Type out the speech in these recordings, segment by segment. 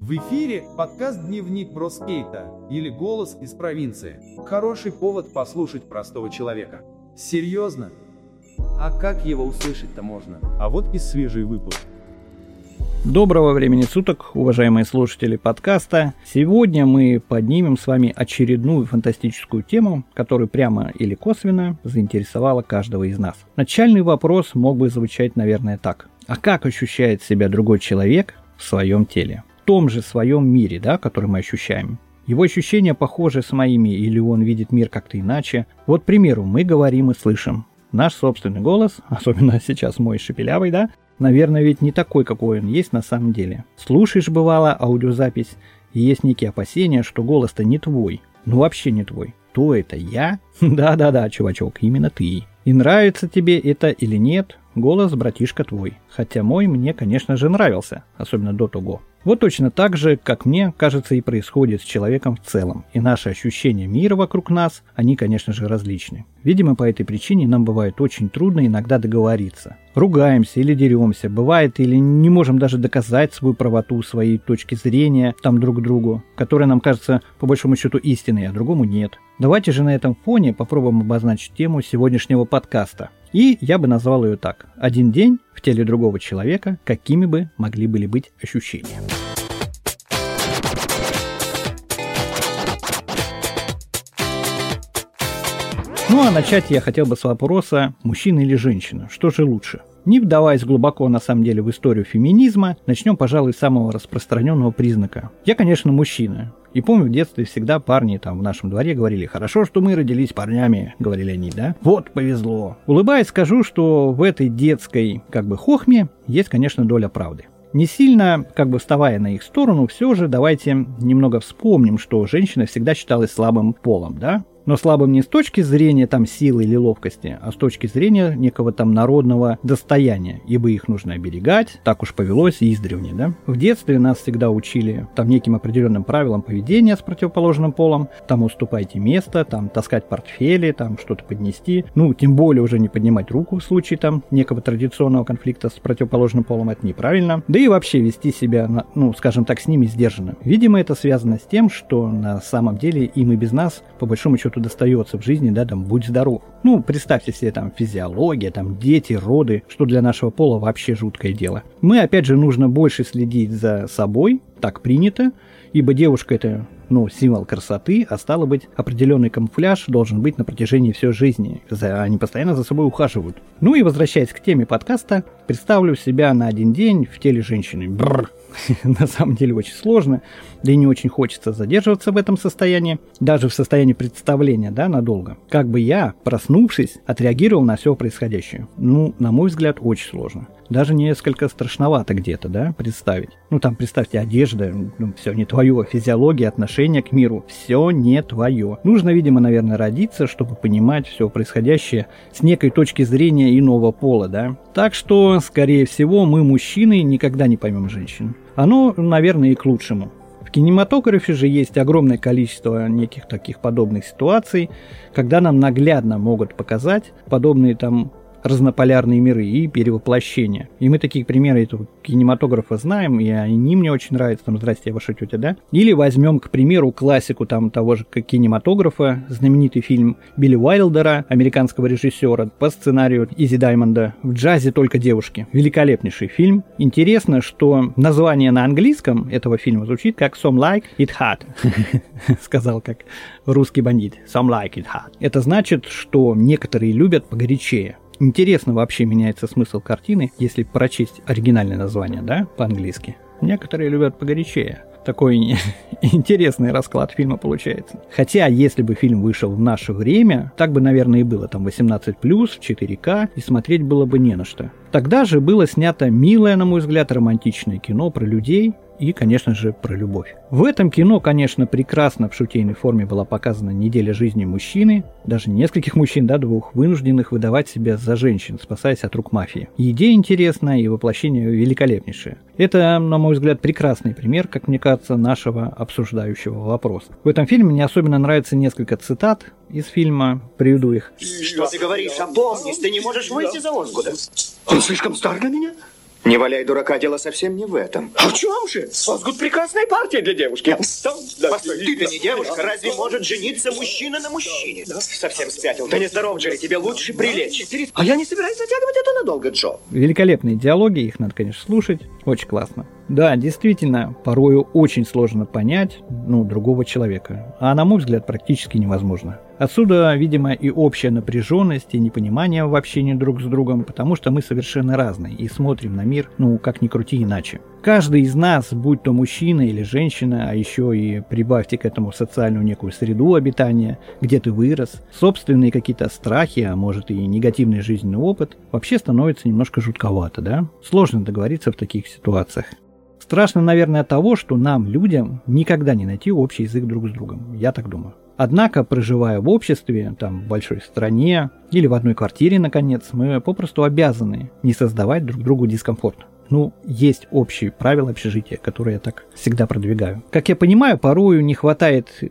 В эфире подкаст «Дневник Броскейта» или «Голос из провинции». Хороший повод послушать простого человека. Серьезно? А как его услышать-то можно? А вот и свежий выпуск. Доброго времени суток, уважаемые слушатели подкаста. Сегодня мы поднимем с вами очередную фантастическую тему, которая прямо или косвенно заинтересовала каждого из нас. Начальный вопрос мог бы звучать, наверное, так. А как ощущает себя другой человек в своем теле? том же своем мире, да, который мы ощущаем. Его ощущения похожи с моими, или он видит мир как-то иначе. Вот, к примеру, мы говорим и слышим. Наш собственный голос, особенно сейчас мой шепелявый, да, наверное, ведь не такой, какой он есть на самом деле. Слушаешь, бывало, аудиозапись, и есть некие опасения, что голос-то не твой. Ну, вообще не твой. То это я? Да-да-да, чувачок, именно ты. И нравится тебе это или нет, голос братишка твой. Хотя мой мне, конечно же, нравился, особенно до того. Вот точно так же, как мне кажется, и происходит с человеком в целом. И наши ощущения мира вокруг нас, они, конечно же, различны. Видимо, по этой причине нам бывает очень трудно иногда договориться. Ругаемся или деремся, бывает или не можем даже доказать свою правоту, своей точки зрения там друг другу, которая нам кажется по большому счету истинной, а другому нет. Давайте же на этом фоне попробуем обозначить тему сегодняшнего подкаста. И я бы назвал ее так. Один день в теле другого человека, какими бы могли были быть ощущения. Ну а начать я хотел бы с вопроса, мужчина или женщина, что же лучше? Не вдаваясь глубоко на самом деле в историю феминизма, начнем, пожалуй, с самого распространенного признака. Я, конечно, мужчина. И помню, в детстве всегда парни там в нашем дворе говорили, хорошо, что мы родились парнями, говорили они, да? Вот, повезло. Улыбаясь, скажу, что в этой детской, как бы, хохме есть, конечно, доля правды. Не сильно, как бы вставая на их сторону, все же давайте немного вспомним, что женщина всегда считалась слабым полом, да? Но слабым не с точки зрения там силы или ловкости, а с точки зрения некого там народного достояния, ибо их нужно оберегать, так уж повелось издревне, да. В детстве нас всегда учили там неким определенным правилам поведения с противоположным полом, там уступайте место, там таскать портфели, там что-то поднести, ну, тем более уже не поднимать руку в случае там некого традиционного конфликта с противоположным полом, это неправильно, да и вообще вести себя, ну, скажем так, с ними сдержанно. Видимо, это связано с тем, что на самом деле им и без нас, по большому счету, что достается в жизни, да, там, будь здоров. Ну, представьте себе, там, физиология, там, дети, роды, что для нашего пола вообще жуткое дело. Мы, опять же, нужно больше следить за собой, так принято, ибо девушка это ну, символ красоты, а стало быть, определенный камуфляж должен быть на протяжении всей жизни. За, они постоянно за собой ухаживают. Ну и возвращаясь к теме подкаста, представлю себя на один день в теле женщины. Бррр. на самом деле очень сложно, да и не очень хочется задерживаться в этом состоянии, даже в состоянии представления, да, надолго. Как бы я, проснувшись, отреагировал на все происходящее? Ну, на мой взгляд, очень сложно. Даже несколько страшновато где-то, да, представить. Ну, там, представьте, одежда, ну, все не твое, физиология, отношение к миру, все не твое. Нужно, видимо, наверное, родиться, чтобы понимать все происходящее с некой точки зрения иного пола, да. Так что, скорее всего, мы, мужчины, никогда не поймем женщин. Оно, наверное, и к лучшему. Кинематографе же есть огромное количество неких таких подобных ситуаций, когда нам наглядно могут показать подобные там разнополярные миры и перевоплощения. И мы такие примеры этого кинематографа знаем, и они мне очень нравятся, там, здрасте, я ваша тетя, да? Или возьмем, к примеру, классику там того же кинематографа, знаменитый фильм Билли Уайлдера, американского режиссера, по сценарию Изи Даймонда «В джазе только девушки». Великолепнейший фильм. Интересно, что название на английском этого фильма звучит как «Some like it hot», сказал как русский бандит. «Some like it hot». Это значит, что некоторые любят погорячее. Интересно вообще меняется смысл картины, если прочесть оригинальное название, да, по-английски. Некоторые любят погорячее. Такой интересный расклад фильма получается. Хотя, если бы фильм вышел в наше время, так бы, наверное, и было. Там 18+, 4К, и смотреть было бы не на что. Тогда же было снято милое, на мой взгляд, романтичное кино про людей, и, конечно же, про любовь. В этом кино, конечно, прекрасно в шутейной форме была показана неделя жизни мужчины, даже нескольких мужчин, да, двух, вынужденных выдавать себя за женщин, спасаясь от рук мафии. Идея интересная, и воплощение великолепнейшее. Это, на мой взгляд, прекрасный пример, как мне кажется, нашего обсуждающего вопроса. В этом фильме мне особенно нравится несколько цитат из фильма, приведу их. Что ты говоришь? Опомнись, ты не можешь выйти за Оскуда. Он слишком стар для меня? Не валяй дурака, дело совсем не в этом. А в чем же? Сосгут прекрасная партия для девушки. Постой, ты-то не девушка, разве может жениться мужчина на мужчине? Совсем спятил. Ты не здоров, Джерри, тебе лучше прилечь. А я не собираюсь затягивать это надолго, Джо. Великолепные диалоги, их надо, конечно, слушать. Очень классно. Да, действительно, порою очень сложно понять, ну, другого человека. А на мой взгляд, практически невозможно. Отсюда, видимо, и общая напряженность, и непонимание в общении друг с другом, потому что мы совершенно разные и смотрим на мир, ну, как ни крути иначе. Каждый из нас, будь то мужчина или женщина, а еще и прибавьте к этому социальную некую среду обитания, где ты вырос, собственные какие-то страхи, а может и негативный жизненный опыт, вообще становится немножко жутковато, да? Сложно договориться в таких ситуациях. Страшно, наверное, от того, что нам, людям, никогда не найти общий язык друг с другом. Я так думаю. Однако, проживая в обществе, там, в большой стране или в одной квартире, наконец, мы попросту обязаны не создавать друг другу дискомфорт. Ну, есть общие правила общежития, которые я так всегда продвигаю. Как я понимаю, порою не хватает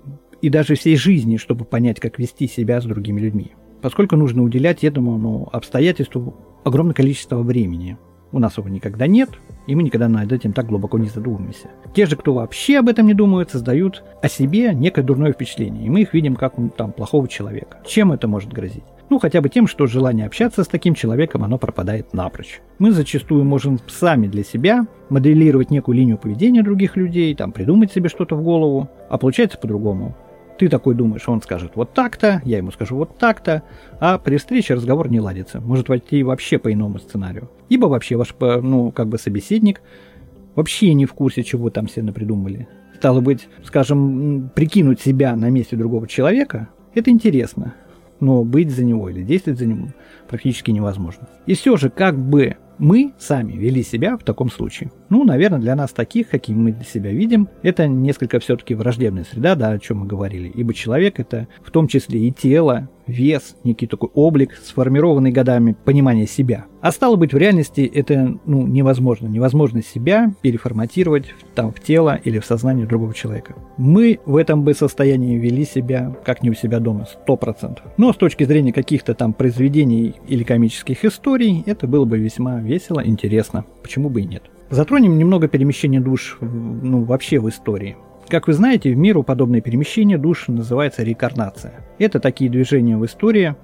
и даже всей жизни, чтобы понять, как вести себя с другими людьми. Поскольку нужно уделять этому ну, обстоятельству огромное количество времени. У нас его никогда нет, и мы никогда над этим так глубоко не задумываемся. Те же, кто вообще об этом не думают, создают о себе некое дурное впечатление, и мы их видим как там плохого человека. Чем это может грозить? Ну, хотя бы тем, что желание общаться с таким человеком, оно пропадает напрочь. Мы зачастую можем сами для себя моделировать некую линию поведения других людей, там, придумать себе что-то в голову, а получается по-другому. Ты такой думаешь, он скажет вот так-то, я ему скажу вот так-то, а при встрече разговор не ладится. Может войти вообще по иному сценарию. Ибо вообще ваш, ну, как бы собеседник вообще не в курсе, чего там все напридумали. Стало быть, скажем, прикинуть себя на месте другого человека, это интересно. Но быть за него или действовать за него практически невозможно. И все же, как бы мы сами вели себя в таком случае. Ну, наверное, для нас таких, какими мы себя видим, это несколько все-таки враждебная среда, да, о чем мы говорили. Ибо человек это в том числе и тело, вес, некий такой облик, сформированный годами понимания себя. А стало быть, в реальности это ну, невозможно. Невозможно себя переформатировать там, в тело или в сознание другого человека. Мы в этом бы состоянии вели себя как не у себя дома, сто процентов. Но с точки зрения каких-то там произведений или комических историй, это было бы весьма весело, интересно. Почему бы и нет? Затронем немного перемещения душ ну, вообще в истории. Как вы знаете, в миру подобное перемещение душ называется реинкарнация. Это такие движения в истории,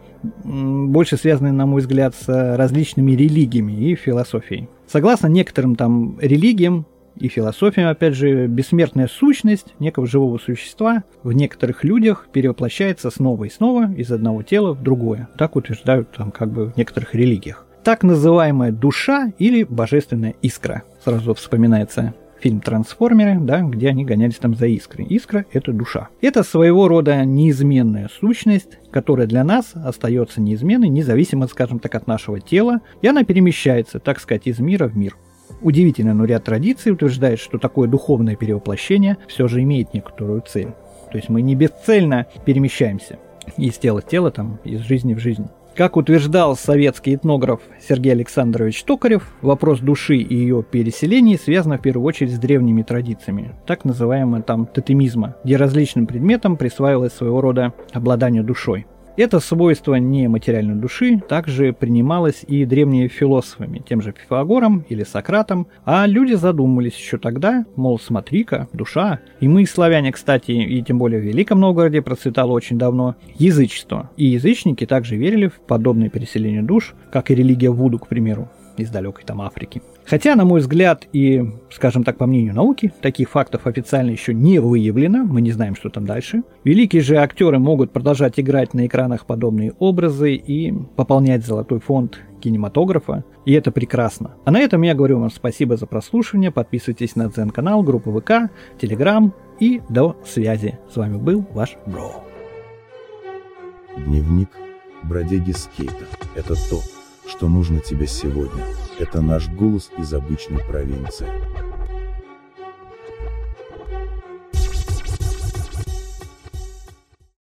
больше связанные, на мой взгляд, с различными религиями и философией. Согласно некоторым там религиям и философиям, опять же, бессмертная сущность некого живого существа в некоторых людях перевоплощается снова и снова из одного тела в другое. Так утверждают там как бы в некоторых религиях. Так называемая душа или божественная искра. Сразу вспоминается фильм «Трансформеры», да, где они гонялись там за искрой. Искра — это душа. Это своего рода неизменная сущность, которая для нас остается неизменной, независимо, скажем так, от нашего тела, и она перемещается, так сказать, из мира в мир. Удивительно, но ряд традиций утверждает, что такое духовное перевоплощение все же имеет некоторую цель. То есть мы не бесцельно перемещаемся из тела в тело, там, из жизни в жизнь. Как утверждал советский этнограф Сергей Александрович Токарев, вопрос души и ее переселения связан в первую очередь с древними традициями, так называемого там тотемизма, где различным предметам присваивалось своего рода обладание душой. Это свойство нематериальной души также принималось и древними философами, тем же Пифагором или Сократом, а люди задумались еще тогда, мол, смотри-ка, душа. И мы, славяне, кстати, и тем более в Великом Новгороде процветало очень давно язычество. И язычники также верили в подобное переселение душ, как и религия Вуду, к примеру из далекой там Африки. Хотя, на мой взгляд, и, скажем так, по мнению науки, таких фактов официально еще не выявлено, мы не знаем, что там дальше. Великие же актеры могут продолжать играть на экранах подобные образы и пополнять золотой фонд кинематографа, и это прекрасно. А на этом я говорю вам спасибо за прослушивание, подписывайтесь на Дзен-канал, группу ВК, Телеграм и до связи. С вами был ваш Бро. Дневник бродяги скейта. Это то, что нужно тебе сегодня. Это наш голос из обычной провинции.